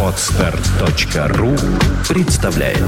Отстар.ру представляет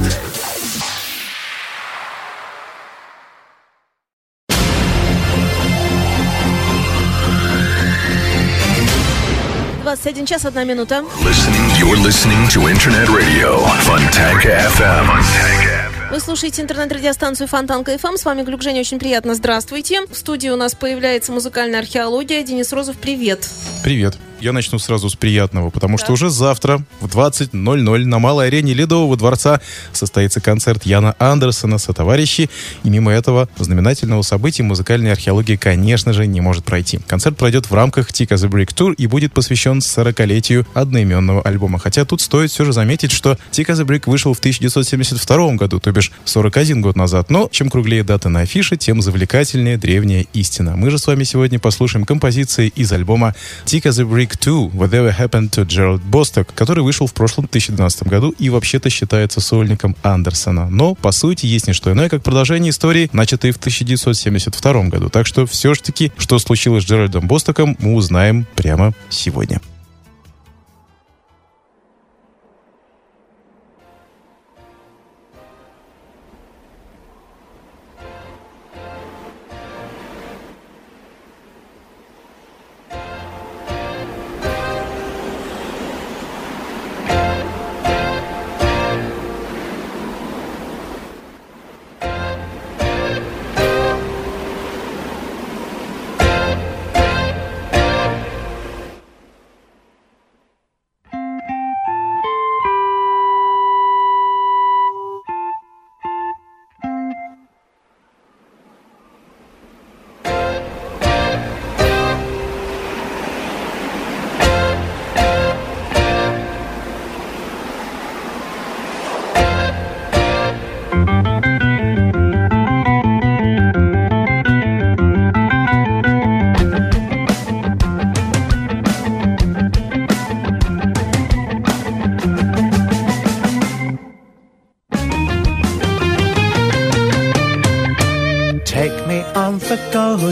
Двадцать один час, одна минута. Listening, you're listening to Internet Radio Fontanka FM. Вы слушаете интернет-радиостанцию Фонтанка ФМ. С вами Глюк Женя. Очень приятно. Здравствуйте. В студии у нас появляется музыкальная археология. Денис Розов, привет. Привет. Я начну сразу с приятного, потому что уже завтра в 20.00 на малой арене Ледового дворца состоится концерт Яна Андерсона со товарищи. И мимо этого знаменательного события музыкальной археологии, конечно же, не может пройти. Концерт пройдет в рамках Tika the Brick Tour и будет посвящен 40-летию одноименного альбома. Хотя тут стоит все же заметить, что Tika the Brick вышел в 1972 году, то бишь 41 год назад. Но чем круглее дата на афише, тем завлекательнее древняя истина. Мы же с вами сегодня послушаем композиции из альбома Tika the Brick 2 Whatever Happened to Gerald Bostock, который вышел в прошлом 2012 году и вообще-то считается сольником Андерсона. Но, по сути, есть не что иное, как продолжение истории, начатой в 1972 году. Так что все ж таки, что случилось с Джеральдом Бостоком, мы узнаем прямо сегодня.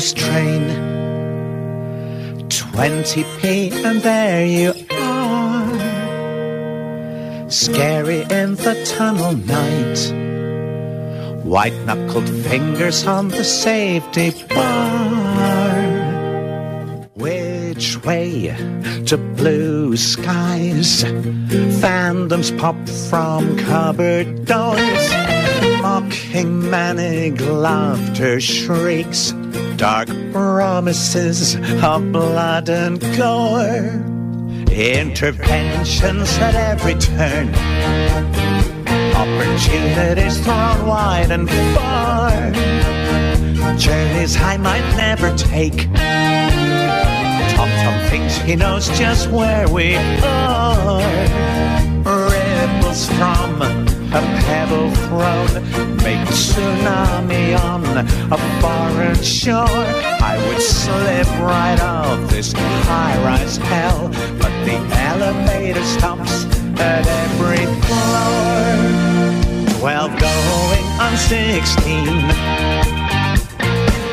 Train. 20p, and there you are. Scary in the tunnel night. White knuckled fingers on the safety bar. Which way to blue skies? Phantoms pop from cupboard doors. Mocking manic laughter shrieks. Dark promises of blood and gore. Interventions at every turn. Opportunities thrown wide and far. Journeys I might never take. Tom Tom thinks he knows just where we are. Ripples from a pebble thrown make tsunami on a foreign shore. I would slip right off this high-rise hell, but the elevator stops at every floor. Twelve going on sixteen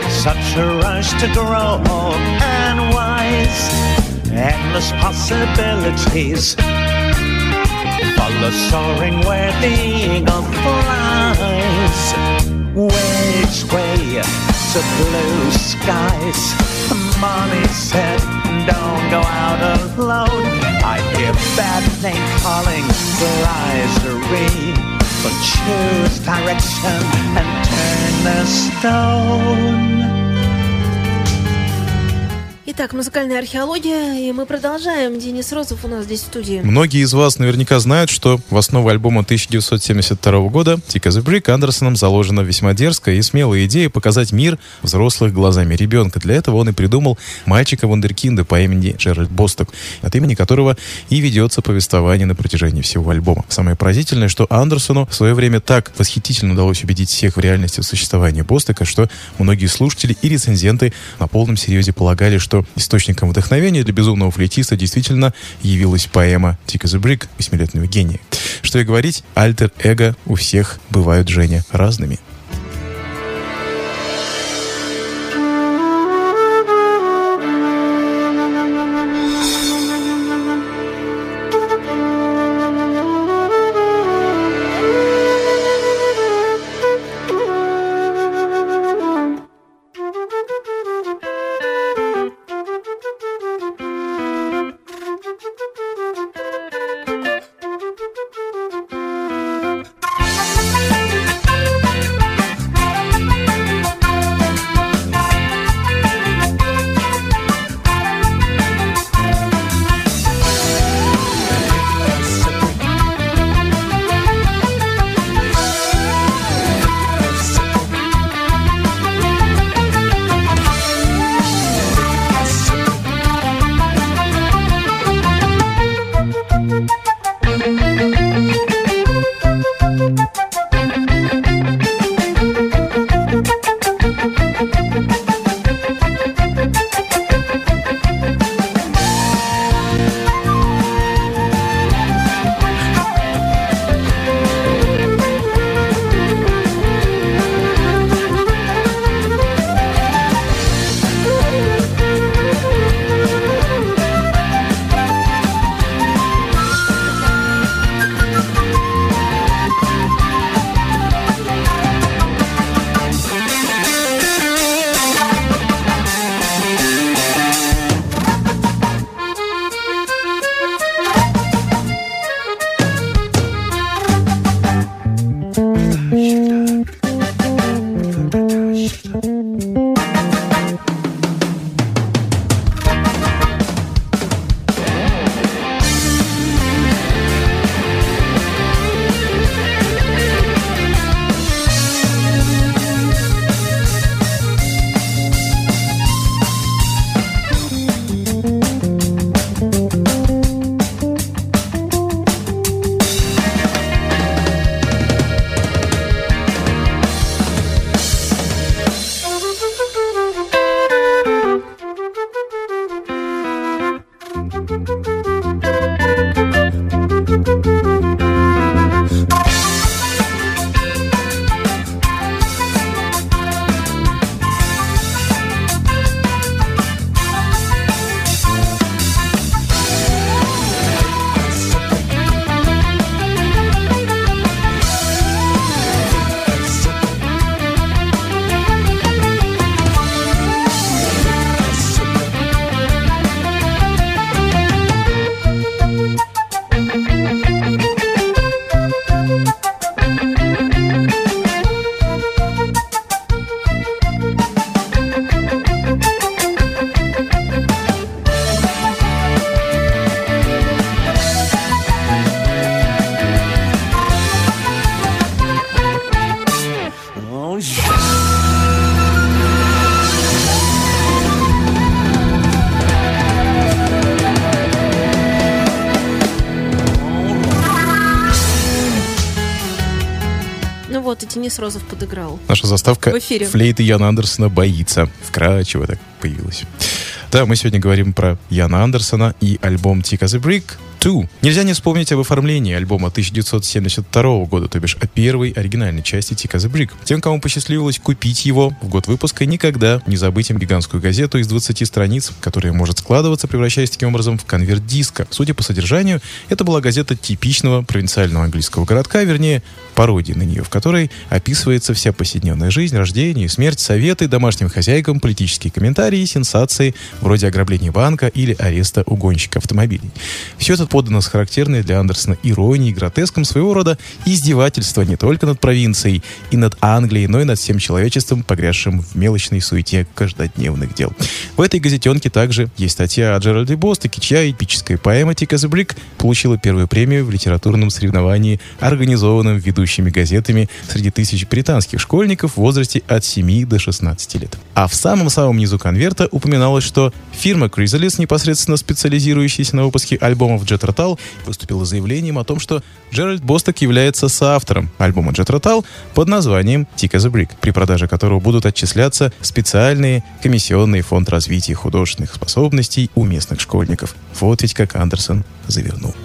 such a rush to grow old and wise. Endless possibilities. Follow soaring where the eagle flies. Which way to blue skies? Mommy said, don't go out alone. I hear bad name calling misery. But choose direction and turn the stone. Итак, музыкальная археология, и мы продолжаем. Денис Розов у нас здесь в студии. Многие из вас наверняка знают, что в основу альбома 1972 года «Tick as Brick» Андерсоном заложена весьма дерзкая и смелая идея показать мир взрослых глазами ребенка. Для этого он и придумал мальчика вундеркинда по имени Джеральд Босток, от имени которого и ведется повествование на протяжении всего альбома. Самое поразительное, что Андерсону в свое время так восхитительно удалось убедить всех в реальности существования Бостока, что многие слушатели и рецензенты на полном серьезе полагали, что источником вдохновения для безумного флейтиста действительно явилась поэма «Tick as a Brick» восьмилетнего гения. Что и говорить, альтер-эго у всех бывают, Женя, разными. Денис Розов подыграл. Наша заставка В эфире. флейты Яна Андерсона боится. Вкрадчиво так появилась. Да, мы сегодня говорим про Яна Андерсона и альбом Tick as a Brick 2. Нельзя не вспомнить об оформлении альбома 1972 года, то бишь о первой оригинальной части as a Brick. Тем, кому посчастливилось купить его в год выпуска, никогда не забыть им гигантскую газету из 20 страниц, которая может складываться, превращаясь таким образом в конверт диска. Судя по содержанию, это была газета типичного провинциального английского городка, вернее, пародии на нее, в которой описывается вся повседневная жизнь, рождение, смерть, советы домашним хозяйкам, политические комментарии, сенсации, вроде ограбления банка или ареста угонщика автомобилей. Все это подано с характерной для Андерсона иронией, гротеском, своего рода издевательства не только над провинцией и над Англией, но и над всем человечеством, погрязшим в мелочной суете каждодневных дел. В этой газетенке также есть статья о Джеральде Бостоке, чья эпическая поэма «Тик as a Brick» получила первую премию в литературном соревновании, организованном ведущими газетами среди тысяч британских школьников в возрасте от 7 до 16 лет. А в самом-самом низу конверта упоминалось, что фирма Chrysalis, непосредственно специализирующаяся на выпуске альбомов Jet Rotal, выступила заявлением о том, что Джеральд Босток является соавтором альбома Jet Rotal под названием Tick as a при продаже которого будут отчисляться специальные комиссионные фонд развития художественных способностей у местных школьников. Вот ведь как Андерсон завернул.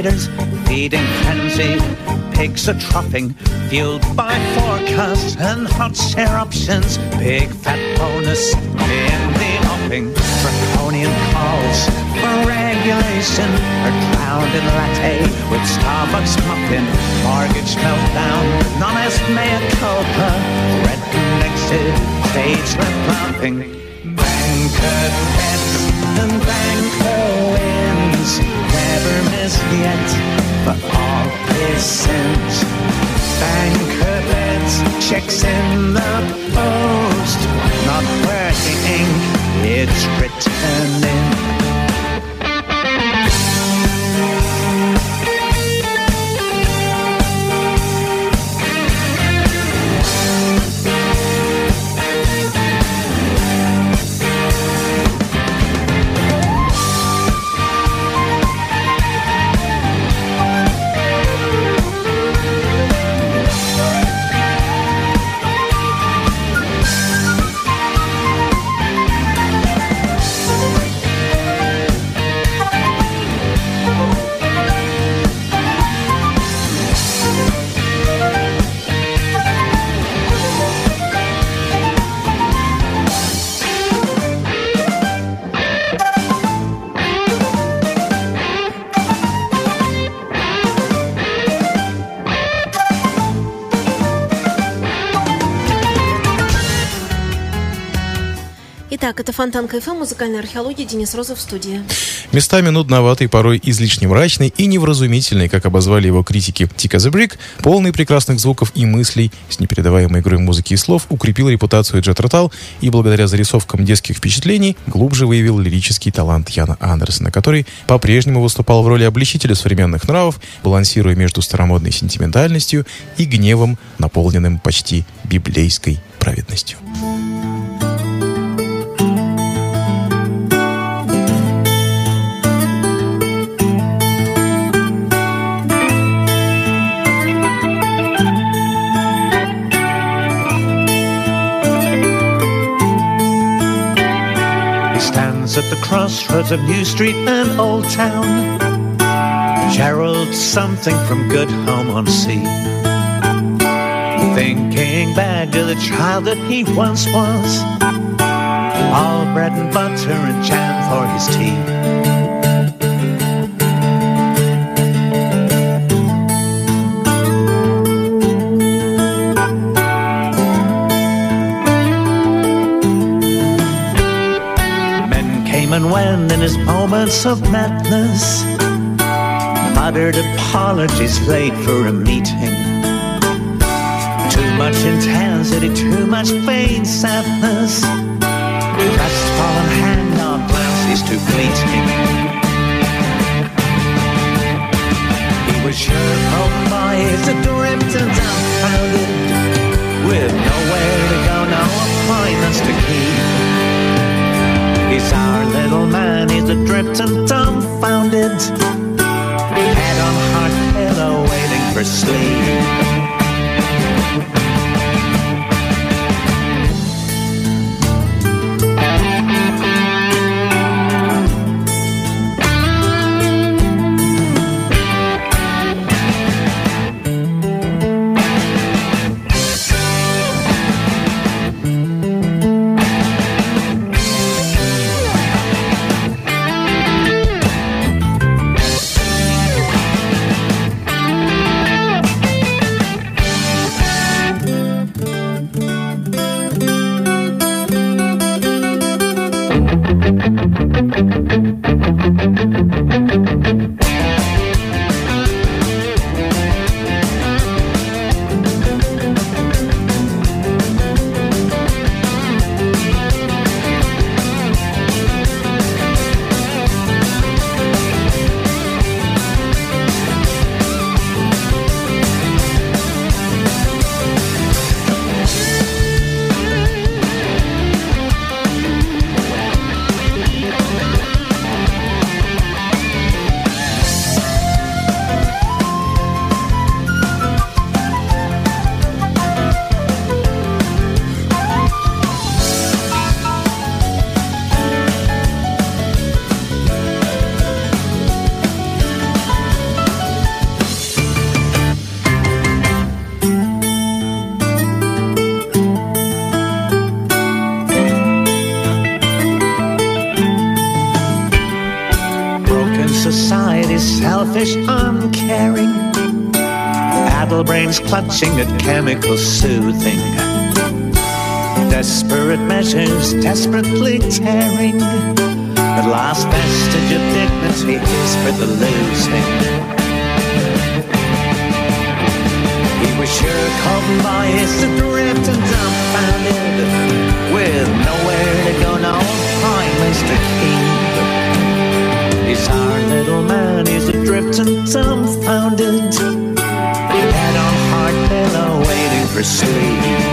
Traders, feeding frenzy, pigs are troughing, fueled by forecasts and hot share options, big fat bonus in the offing, draconian calls for regulation are drowned in latte with Starbucks muffin, mortgage meltdown, non-est mea culpa, red connected, stage left laughing, banker bets and banker wins, never missed yet for all his sins. Banker bets, checks in the post, not working it's returning. Фонтан КФМ, музыкальная археология, Денис Розов в студии. Местами нудноватый, порой излишне мрачный и невразумительный, как обозвали его критики. Тика the полный прекрасных звуков и мыслей, с непередаваемой игрой музыки и слов, укрепил репутацию Джет Ротал и благодаря зарисовкам детских впечатлений глубже выявил лирический талант Яна Андерсона, который по-прежнему выступал в роли обличителя современных нравов, балансируя между старомодной сентиментальностью и гневом, наполненным почти библейской праведностью. Stands at the crossroads of New Street and Old Town. Gerald, something from good home on sea. Thinking back to the child that he once was. All bread and butter and jam for his tea. Went in his moments of madness. Muttered apologies late for a meeting. Too much intensity, too much vain sadness. Crestfallen hand on glances too fleeting. He was sure of boys adrift and dumbfounded, with nowhere to go, no appointments to keep. He's our little man, he's adrift and dumbfounded. Head on heart pillow, waiting for sleep. Clutching at chemical soothing. Desperate measures desperately tearing. The last vestige of dignity is for the losing. He was sure come by his adrift and dumbfounded With nowhere to go, no place to keep He's our little man, he's adrift and dumbfounded for sleep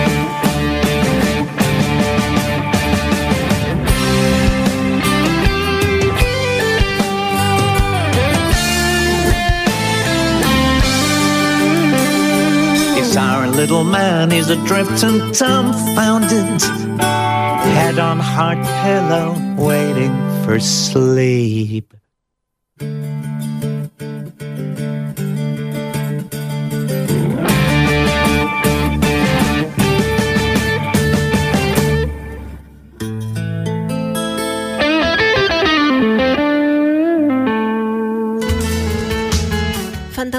our little man, he's adrift and dumbfounded. Head on hard pillow, waiting for sleep.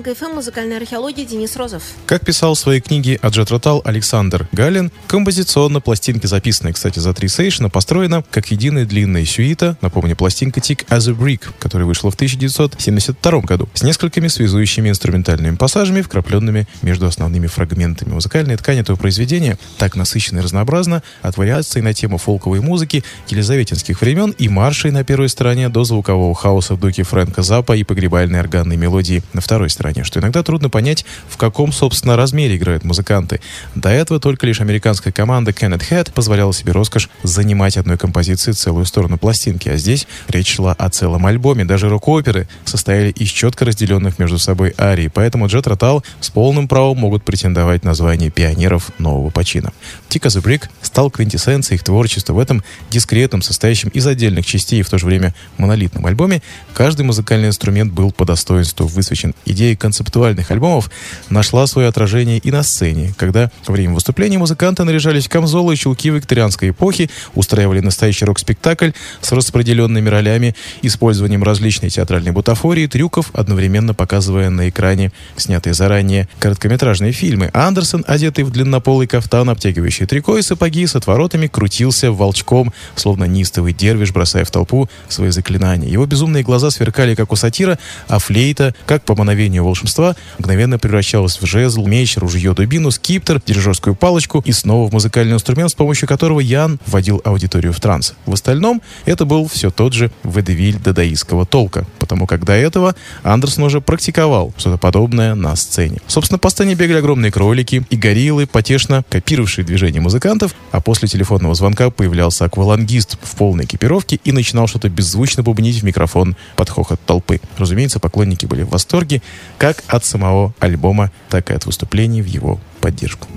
Фонтан КФМ, музыкальная археология, Денис Розов. Как писал в своей книге Аджет Ротал Александр Галин, композиционно пластинки, записанные, кстати, за три сейшена, построена как единая длинная сюита, напомню, пластинка Tick as a Brick, которая вышла в 1972 году, с несколькими связующими инструментальными пассажами, вкрапленными между основными фрагментами. Музыкальная ткань этого произведения так насыщена и разнообразна, от вариаций на тему фолковой музыки елизаветинских времен и маршей на первой стороне до звукового хаоса в духе Фрэнка Запа и погребальной органной мелодии на второй стороне, что иногда трудно понять, в каком, собственно, размере играют музыканты. До этого только лишь американская команда Kenneth Head позволяла себе роскошь занимать одной композицией целую сторону пластинки, а здесь речь шла о целом альбоме. Даже рок-оперы состояли из четко разделенных между собой арий, поэтому Джет Ротал с полным правом могут претендовать на звание пионеров нового почина. As a Brick стал квинтэссенцией их творчества в этом дискретном, состоящем из отдельных частей и в то же время монолитном альбоме. Каждый музыкальный инструмент был по достоинству высвечен. Идея концептуальных альбомов нашла свое отражение и на сцене, когда во время выступления музыканты наряжались в камзолы и чулки викторианской эпохи, устраивали настоящий рок-спектакль с распределенными ролями, использованием различной театральной бутафории, трюков, одновременно показывая на экране снятые заранее короткометражные фильмы. Андерсон, одетый в длиннополый кафтан, обтягивающий трико и сапоги с отворотами, крутился волчком, словно нистовый дервиш, бросая в толпу свои заклинания. Его безумные глаза сверкали, как у сатира, а флейта, как по мановению волшебства, мгновенно превращалась в жезл, меч, ружье, дубину, скиптер, дирижерскую палочку и снова в музыкальный инструмент, с помощью которого Ян вводил аудиторию в транс. В остальном это был все тот же водевиль дадаистского толка, потому как до этого Андерсон уже практиковал что-то подобное на сцене. Собственно, по сцене бегали огромные кролики и гориллы, потешно копировавшие движения музыкантов, а после телефонного звонка появлялся аквалангист в полной экипировке и начинал что-то беззвучно бубнить в микрофон под хохот толпы. Разумеется, поклонники были в восторге как от самого альбома, так и от выступлений в его поддержку.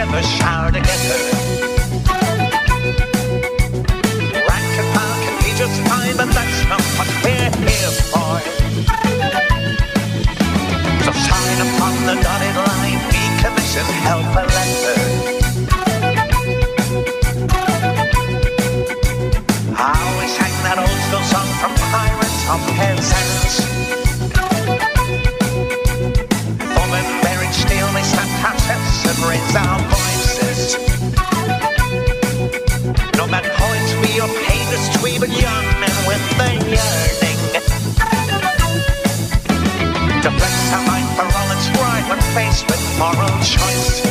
Together, shower together. Rank and file can be just fine, but that's not what we're here for. So sign upon the dotted line, be commissioned, help a letter. I always sang that old school song from Pirates of Penzance. Yearning. To flex our mind for all its right when faced with moral choices.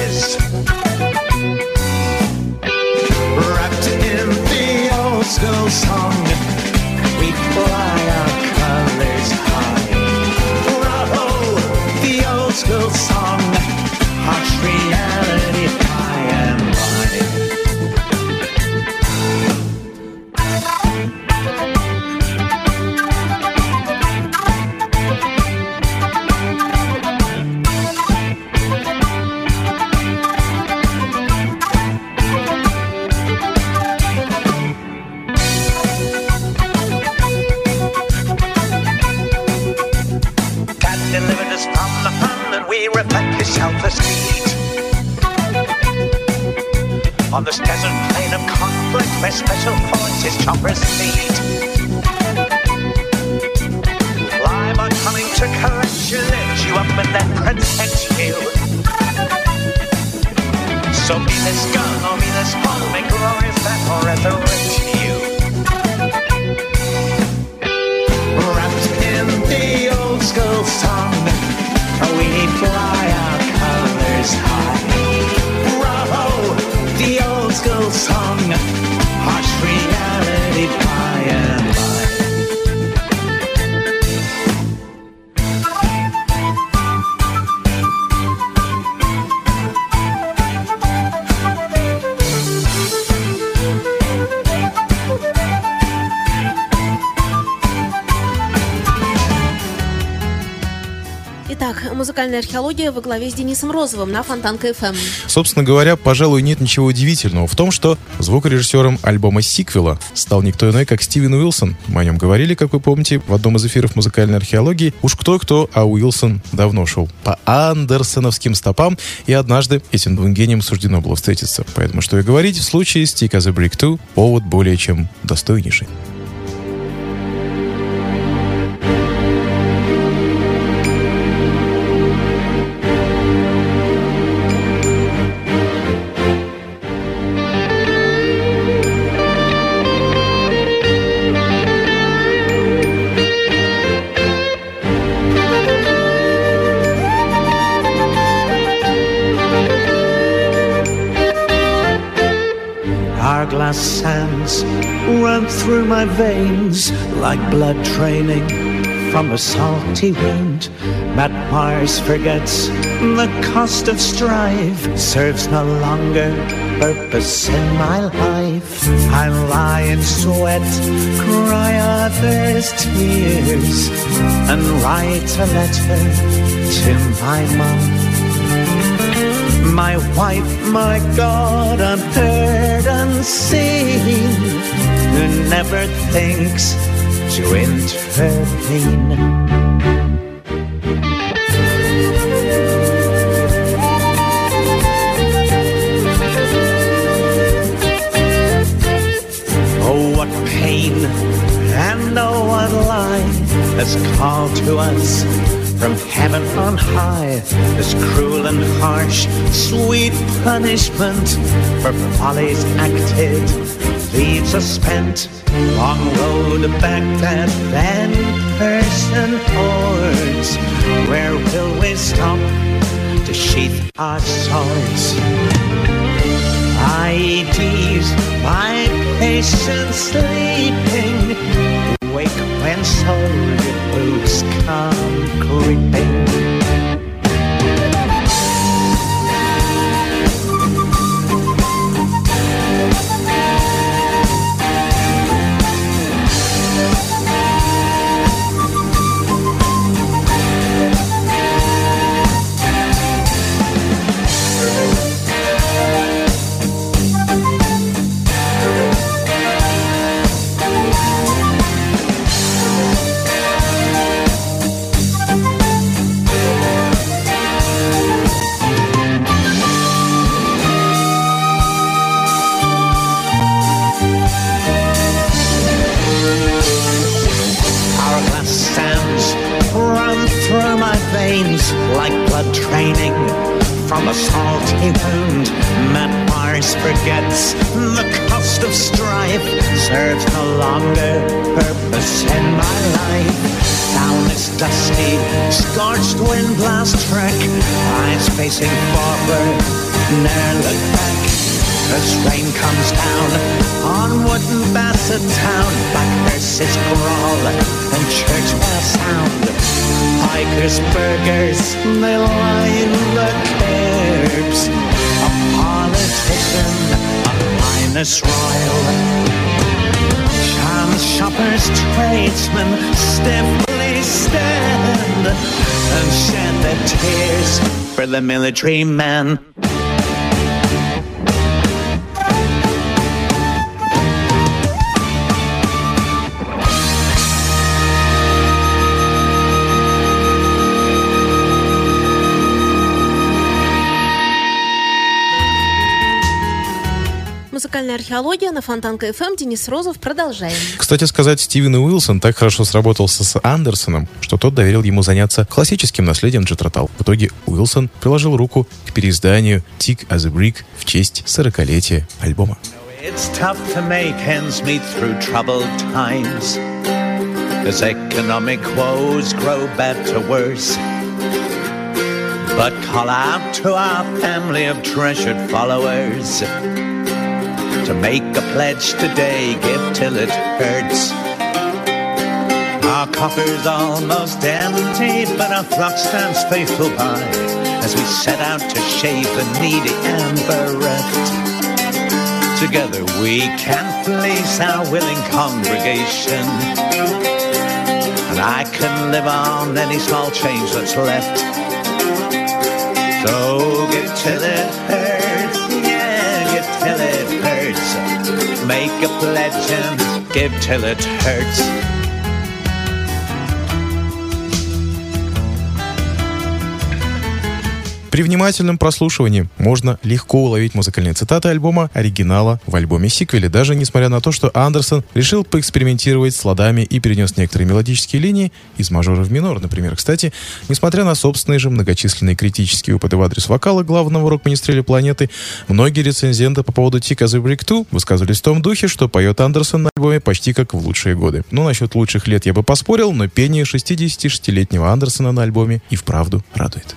Музыкальная археология во главе с Денисом Розовым на Фонтанка ФМ. Собственно говоря, пожалуй, нет ничего удивительного в том, что звукорежиссером альбома сиквела стал никто иной, как Стивен Уилсон. Мы о нем говорили, как вы помните, в одном из эфиров музыкальной археологии. Уж кто-кто, а Уилсон давно шел по андерсоновским стопам, и однажды этим двум гениям суждено было встретиться. Поэтому, что и говорить, в случае Stick as a Brick 2 повод более чем достойнейший. My veins like blood training from a salty wound. Matt Mars forgets the cost of strife serves no longer purpose in my life. I lie in sweat, cry others' tears, and write a letter to my mom. My wife, my God, unheard, unseen, who never thinks to intervene. Oh, what pain and oh, has called to us from heaven on high. This cruel and harsh, sweet punishment for follies acted leaves us spent. Long road back that then person hordes. Where will we stop to sheath our swords? IEDs, my patience sleeping. Wake when soldier boots come creeping. Eyes facing forward, ne'er look back. As rain comes down on Wootton Bassett town, black verses crawl and church bells sound. Hikers, burgers, they in the herbs, a politician, a highness royal. Chance shoppers, tradesmen stiffly stand and shed their tears for the military man. Музыкальная археология на Фонтанка ФМ. Денис Розов. Продолжаем. Кстати сказать, Стивен Уилсон так хорошо сработался с Андерсоном, что тот доверил ему заняться классическим наследием Джетротал. В итоге Уилсон приложил руку к переизданию «Tick as a Brick» в честь 40-летия альбома. It's tough to make ends meet through troubled times. As economic woes grow bad to worse. But call out to our family of treasured followers to make a pledge today, give till it hurts. Our coffer's almost empty, but our flock stands faithful by as we set out to shave the needy and bereft. Together we can fleece our willing congregation. And I can live on any small change that's left. So give till it hurts, give till it hurts. При внимательном прослушивании можно легко уловить музыкальные цитаты альбома оригинала в альбоме-сиквеле, даже несмотря на то, что Андерсон решил поэкспериментировать с ладами и перенес некоторые мелодические линии из мажора в минор, например. Кстати, несмотря на собственные же многочисленные критические опыты в адрес вокала главного рок-министреля планеты, многие рецензенты по поводу Tick as a Brick 2 высказывались в том духе, что поет Андерсон на альбоме почти как в лучшие годы. Ну, насчет лучших лет я бы поспорил, но пение 66-летнего Андерсона на альбоме и вправду радует.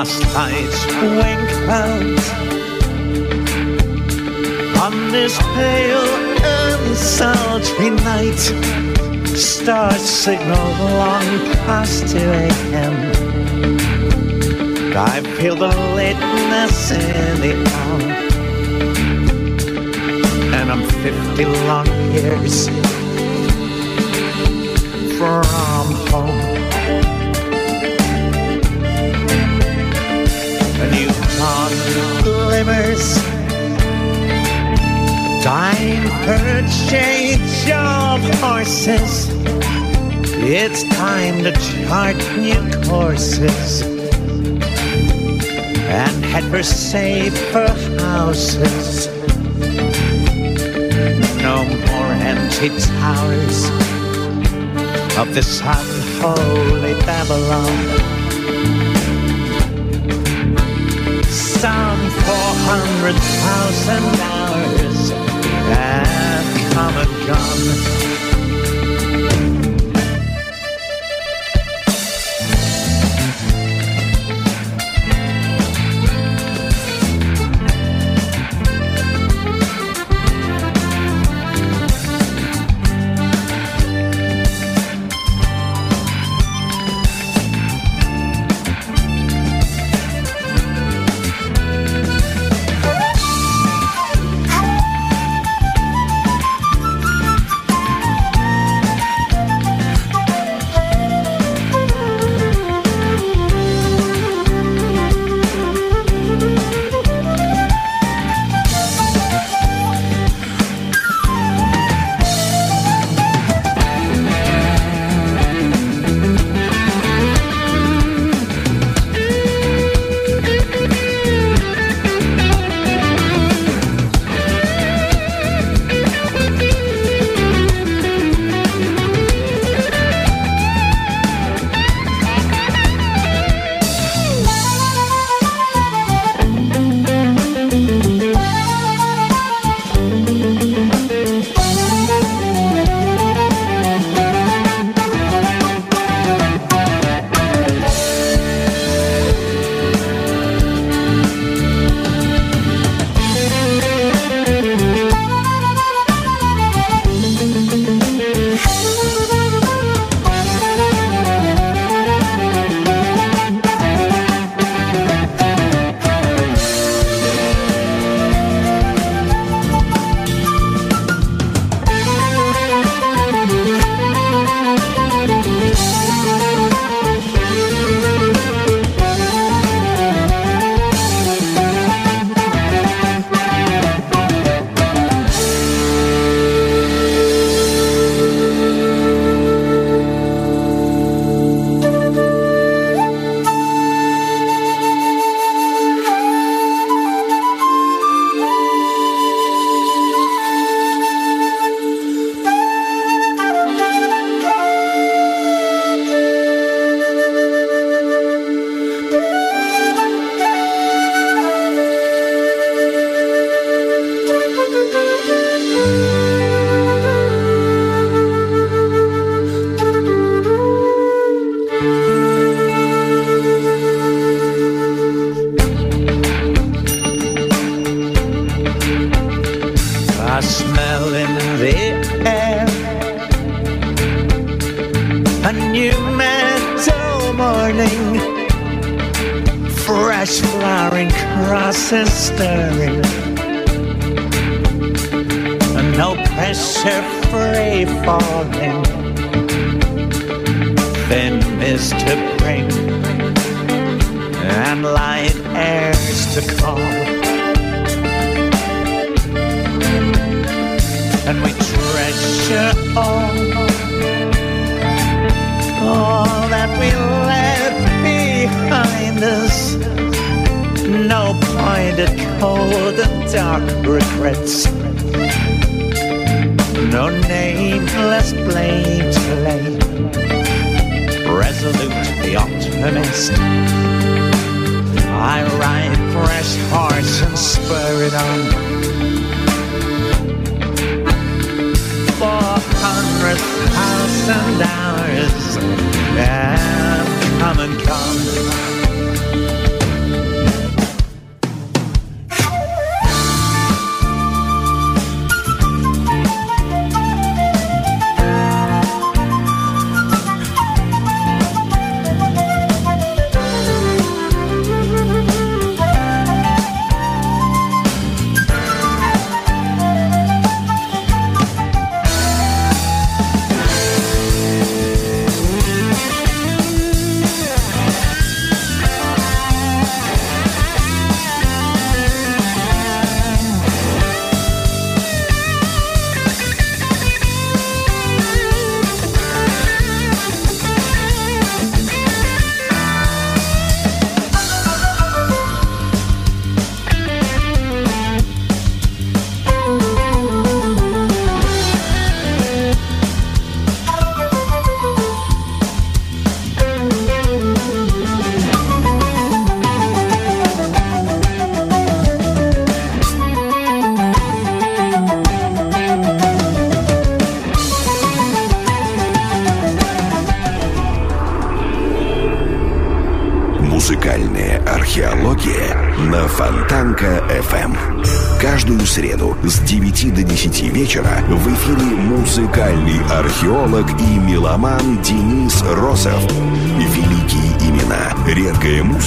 Last night's wing clouds on this pale and sultry night. Stars signal long past 2 a.m. I feel the lateness in the hour, and I'm 50 long years from home. Dawn glimmers. Time for change of horses. It's time to chart new courses and head for safer houses. No more empty towers of this unholy Babylon. Some 400,000 hours have come and gone.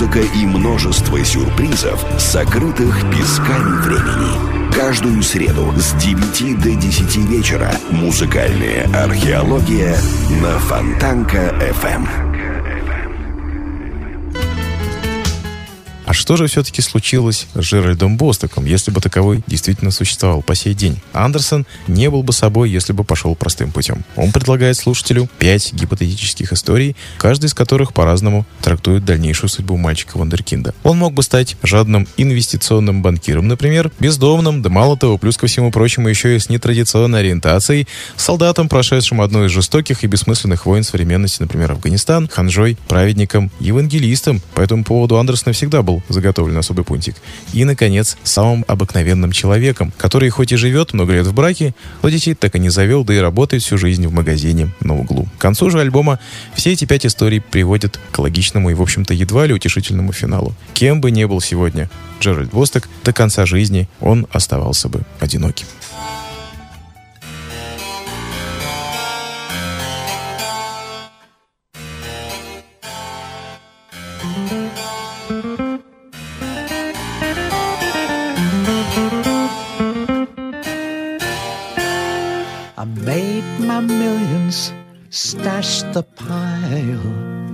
Музыка и множество сюрпризов, сокрытых песками времени. Каждую среду с 9 до 10 вечера музыкальная археология на Фонтанка что же все-таки случилось с Джеральдом Бостоком, если бы таковой действительно существовал по сей день? Андерсон не был бы собой, если бы пошел простым путем. Он предлагает слушателю пять гипотетических историй, каждая из которых по-разному трактует дальнейшую судьбу мальчика Вандеркинда. Он мог бы стать жадным инвестиционным банкиром, например, бездомным, да мало того, плюс ко всему прочему, еще и с нетрадиционной ориентацией, солдатом, прошедшим одну из жестоких и бессмысленных войн современности, например, Афганистан, ханжой, праведником, евангелистом. По этому поводу Андерсона всегда был заготовлен особый пунктик. И, наконец, самым обыкновенным человеком, который хоть и живет много лет в браке, но детей так и не завел, да и работает всю жизнь в магазине на углу. К концу же альбома все эти пять историй приводят к логичному и, в общем-то, едва ли утешительному финалу. Кем бы ни был сегодня Джеральд Босток, до конца жизни он оставался бы одиноким.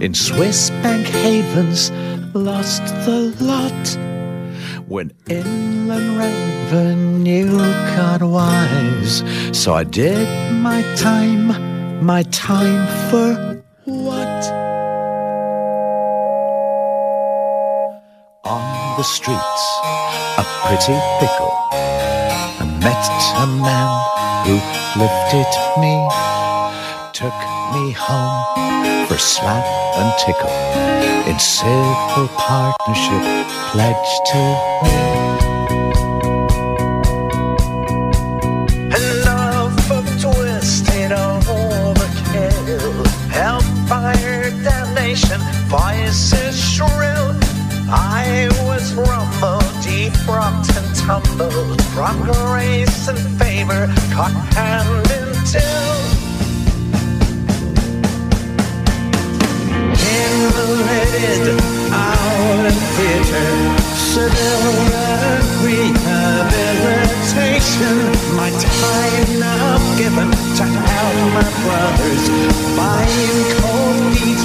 In Swiss bank havens, lost the lot. When inland revenue got wise, so I did my time, my time for what? On the streets, a pretty pickle. I met a man who lifted me, took me home for slap and tickle. In civil partnership, pledged to me. Enough of twisted overkill. Hellfire damnation, voices shrill. I was rumbled, defrocked and tumbled from grace and favor, caught hand theater. Civil rehabilitation. My time now given to help my brothers. Buying cold meat,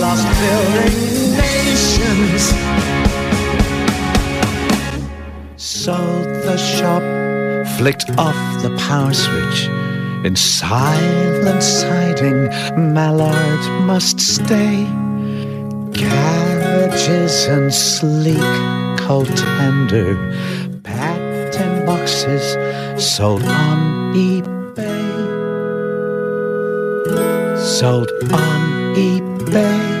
lost building nations. Sold the shop, flicked off the power switch. In silent siding, Mallard must stay. Carriages and sleek cold tender, packed in boxes, sold on eBay. Sold on eBay.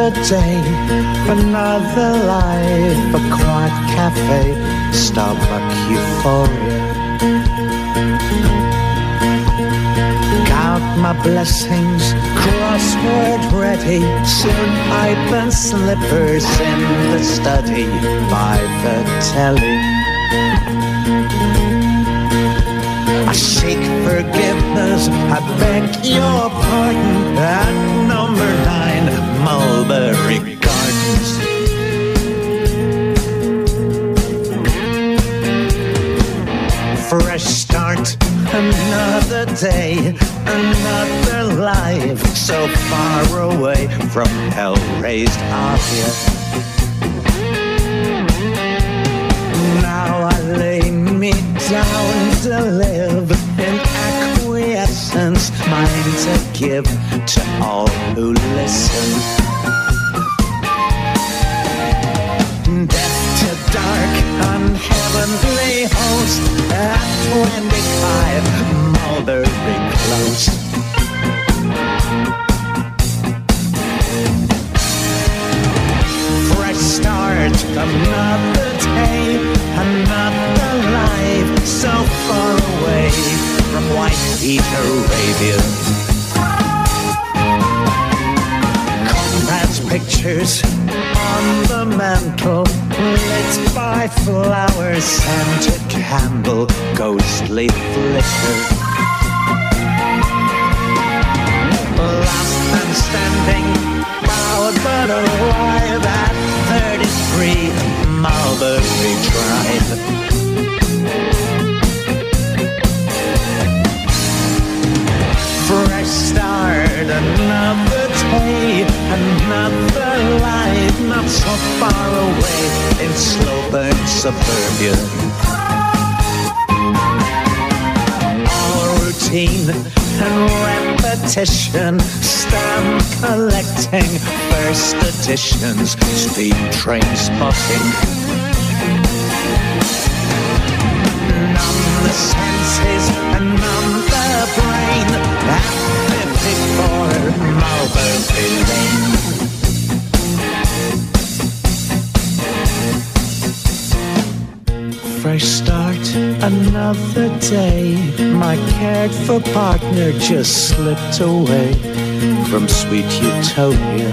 Another day, another life, a quiet cafe, Starbucks euphoria. Count my blessings, crossword ready. Soon pipe and slippers in the study by the telly. I seek forgiveness, I beg your pardon at number nine Mulberry Gardens. Fresh start, another day, another life so far away from hell raised Avia. Now I lay me down to live mine to give to all who listen. Death to dark, unheavenly host at 25 Mulberry Close. Fresh start, another day, another life, so far away from White Heat Arabia. Comrades' pictures on the mantle, lit by flowers, scented candle, ghostly flicker. Last man standing, bowed but alive at 33 Mulberry Drive. Suburbia. All routine and repetition, stamp collecting, first editions, speed train spotting. Numb the senses and numb the brain at 54 Mulberry Lane. Fresh start, another day. My cared for partner just slipped away from sweet utopia.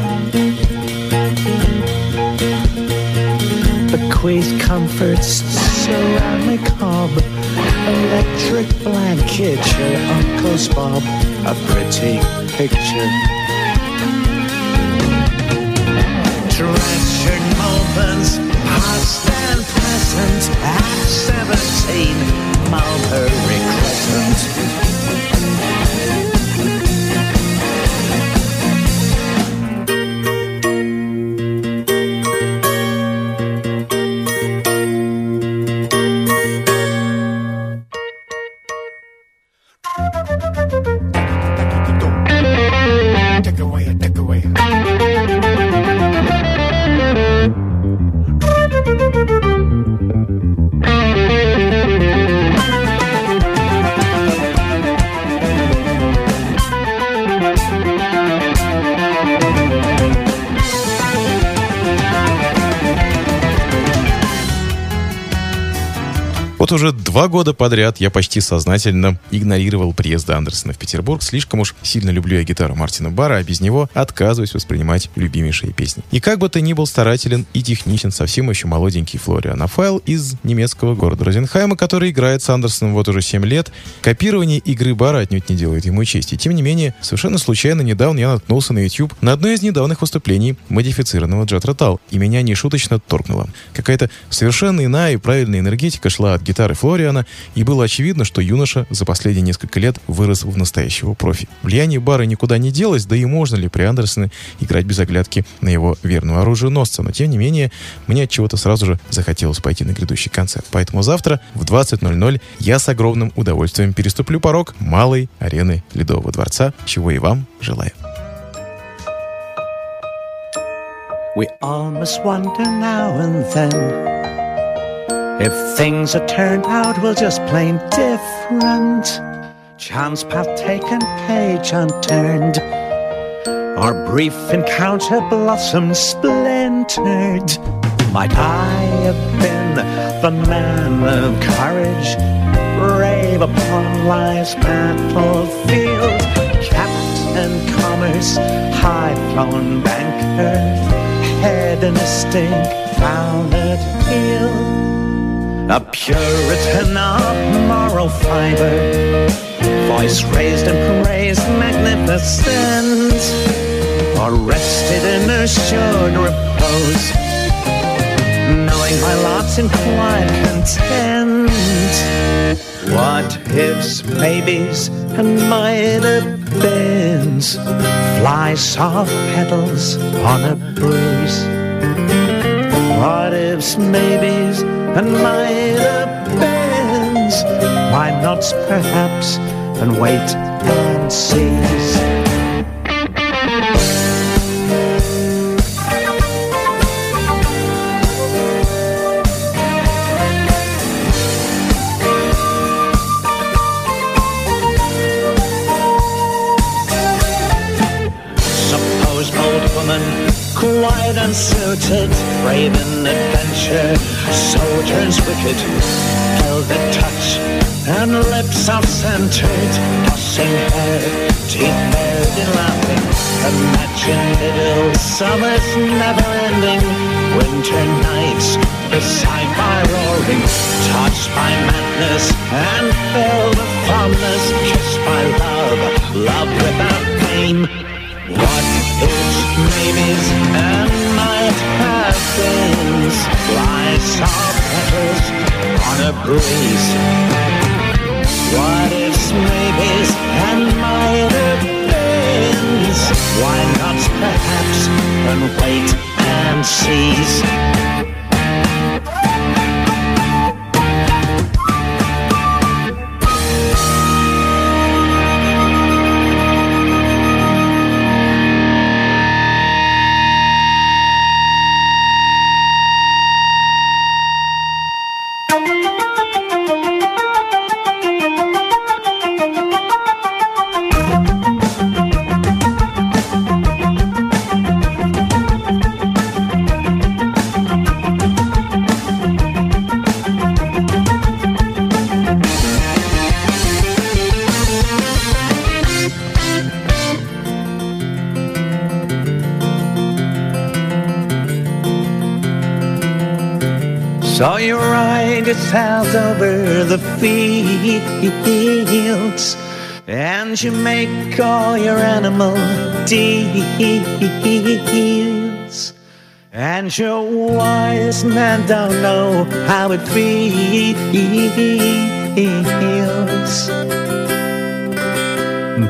Bequeathed comforts, ceramic hob, electric blanket, your uncle's bob, a pretty picture. Treasured moments, past and present, at 17, Mulberry Crescent. Вот уже два года подряд я почти сознательно игнорировал приезд Андерсона в Петербург. Слишком уж сильно люблю я гитару Мартина Бара, а без него отказываюсь воспринимать любимейшие песни. И как бы ты ни был старателен и техничен, совсем еще молоденький Флориан Афайл из немецкого города Розенхайма, который играет с Андерсоном вот уже 7 лет, копирование игры Бара отнюдь не делает ему чести. Тем не менее, совершенно случайно недавно я наткнулся на YouTube на одно из недавних выступлений модифицированного Джет Ротал, и меня нешуточно торкнуло. Какая-то совершенно иная и правильная энергетика шла от гитары Флориана, и было очевидно, что юноша за последние несколько лет вырос в настоящего профи. Влияние бара никуда не делось, да и можно ли при Андерсоне играть без оглядки на его верного оруженосца. Но тем не менее, мне от чего-то сразу же захотелось пойти на грядущий концерт. Поэтому завтра в 20.00 я с огромным удовольствием переступлю порог малой арены Ледового дворца, чего и вам желаю. We all must wonder now and then if things had turned out well just plain different. Chance path taken, page unturned. Our brief encounter blossomed splintered. Might I have been the man of courage, brave upon life's battlefield, captain farmer's high-flown banker, head in a hedonistic foundered heel. A Puritan of moral fiber, voice raised in praise magnificent, or rested in assured repose, knowing my lot's in quiet content. What ifs, maybes, and might have beens fly soft petals on a breeze? What ifs, maybes, and have beens why nots perhaps and wait and sees? Unsuited, brave in adventure, soldiers wicked, held a touch, and lips off-centered, tossing hair, teeth bared in laughing. Imagine little summers never ending, winter nights beside my roaring, touched by madness and filled with fondness, kissed by love, love without pain. What ifs, maybes, and might have beens Fly soft on a breeze. What ifs, maybes, and might have beens Why not perhaps and wait and seize ride yourself over the fields and you make all your animal deals. And your wise man don't know how it feels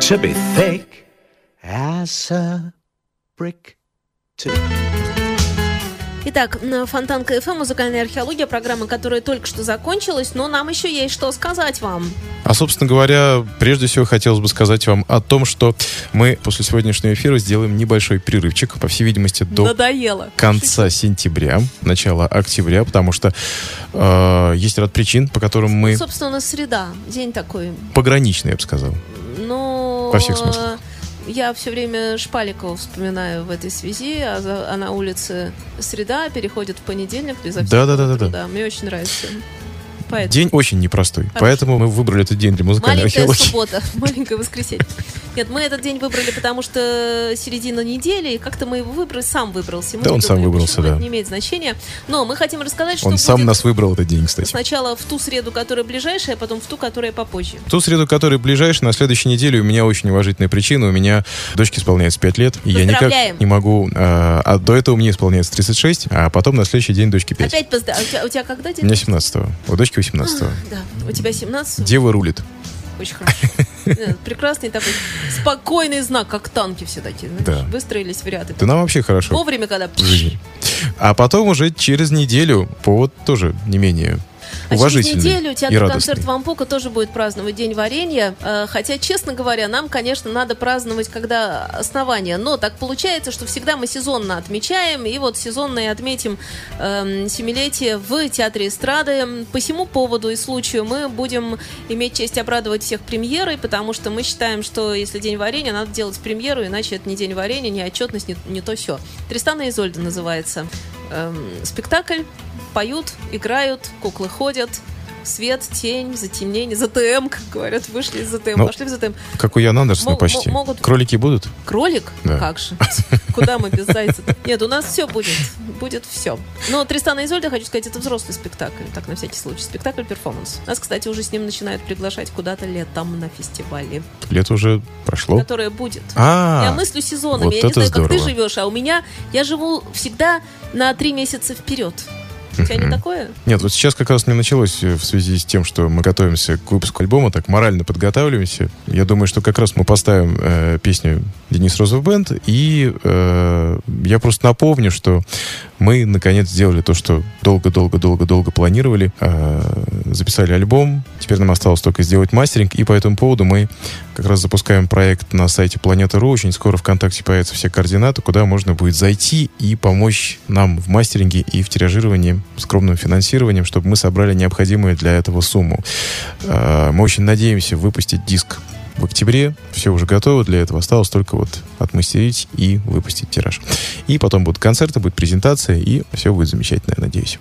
to be thick as a brick too. Итак, на Фонтанка ФМ, музыкальная археология, программа, которая только что закончилась, но нам еще есть что сказать вам. А, собственно говоря, прежде всего хотелось бы сказать вам о том, что мы после сегодняшнего эфира сделаем небольшой перерывчик, по всей видимости, до Надоело. конца сентября, начала октября, потому что э, есть ряд причин, по которым мы Собственно, у нас среда, день такой. пограничные, я бы сказал. Ну, Во всех смыслах. Я все время Шпаликова вспоминаю в этой связи, а, за- а на улице среда переходит в понедельник безо всякого Да-да-да-да-да. труда. Мне очень нравится. Поэтому. День очень непростой, поэтому мы выбрали этот день для музыкальной Маленькая археологии. суббота, маленькое воскресенье. Нет, мы этот день выбрали, потому что середина недели, и как-то мы его выбрали, сам выбрался. Мы Да, он сам думали, выбрался, почему, да. Это не имеет значения. Но мы хотим рассказать, что Он сам нас выбрал этот день, кстати. сначала в ту среду, которая ближайшая, а потом в ту, которая попозже. Ту среду, которая ближайшая, на следующей неделе у меня очень уважительная причина. У меня дочке исполняется 5 лет, и я никак не могу... э, а до этого мне исполняется 36, а потом на следующий день дочке 5. Опять позда... а у, тебя, когда У день? меня 17-го, у дочки 18-го. Да, у тебя 17 Дева рулит. Очень хорошо. Нет, Прекрасный такой спокойный знак, как танки все такие. знаешь, Да. Выстроились в ряд. Да нам вообще хорошо Вовремя, когда... А потом уже через неделю повод тоже не менее А через неделю театр концерт Вампока тоже будет праздновать День варенья. Э, Хотя, честно говоря, нам, конечно, надо праздновать, когда основание. Но так получается, что всегда мы сезонно отмечаем. И вот сезонно и отметим эм, семилетие в Театре эстрады. По всему поводу и случаю мы будем иметь честь обрадовать всех премьерой, потому что мы считаем, что если День варенья, надо делать премьеру, иначе это не День варенья, не отчетность, не, не то все. Тристана Изольда называется. Эм, спектакль поют, играют, куклы ходят, свет, тень, затемнение, ЗТМ, как говорят, вышли из ЗТМ, Ну, пошли в ЗТМ. Как у Яна Андерсона Мо- почти. мо- могут- Кролики будут? Кролик? Да. Как же? Куда мы без зайца? Нет, у нас все будет. Будет все. Но Тристана Изольда, хочу сказать, это взрослый спектакль. Так, на всякий случай. Спектакль-перформанс. Нас, кстати, уже с ним начинают приглашать куда-то летом на фестивале. Лето уже прошло. Которое будет. А, Я мыслю сезонами. я не знаю, как ты живешь, а у меня я живу всегда на три месяца вперед. У тебя не такое? Нет, вот сейчас как раз не началось э, в связи с тем, что мы готовимся к выпуску альбома, так морально подготавливаемся. Я думаю, что как раз мы поставим э, песню Денис Розов Бенд, и э, я просто напомню, что мы наконец сделали то, что долго-долго-долго-долго планировали. Э, записали альбом, теперь нам осталось только сделать мастеринг, и по этому поводу мы как раз запускаем проект на сайте Планета.ру. Очень скоро ВКонтакте появятся все координаты, куда можно будет зайти и помочь нам в мастеринге и в тиражировании скромным финансированием, чтобы мы собрали необходимую для этого сумму. Э, Мы очень надеемся выпустить диск в октябре. Все уже готово для этого. Осталось только вот отмастерить и выпустить тираж. И потом будут концерты, будет презентация, и все будет замечательно, я надеюсь.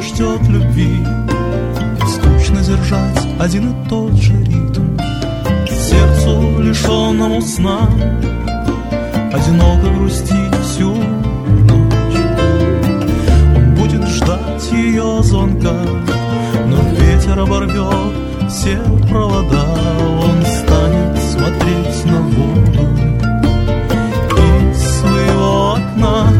Не ждет любви. Скучно держать один и тот же ритм. Сердцу, лишенному сна Одиноко грустить всю ночь. Он будет ждать ее звонка Но ветер оборвет все провода. Он станет смотреть на воду. Из своего окна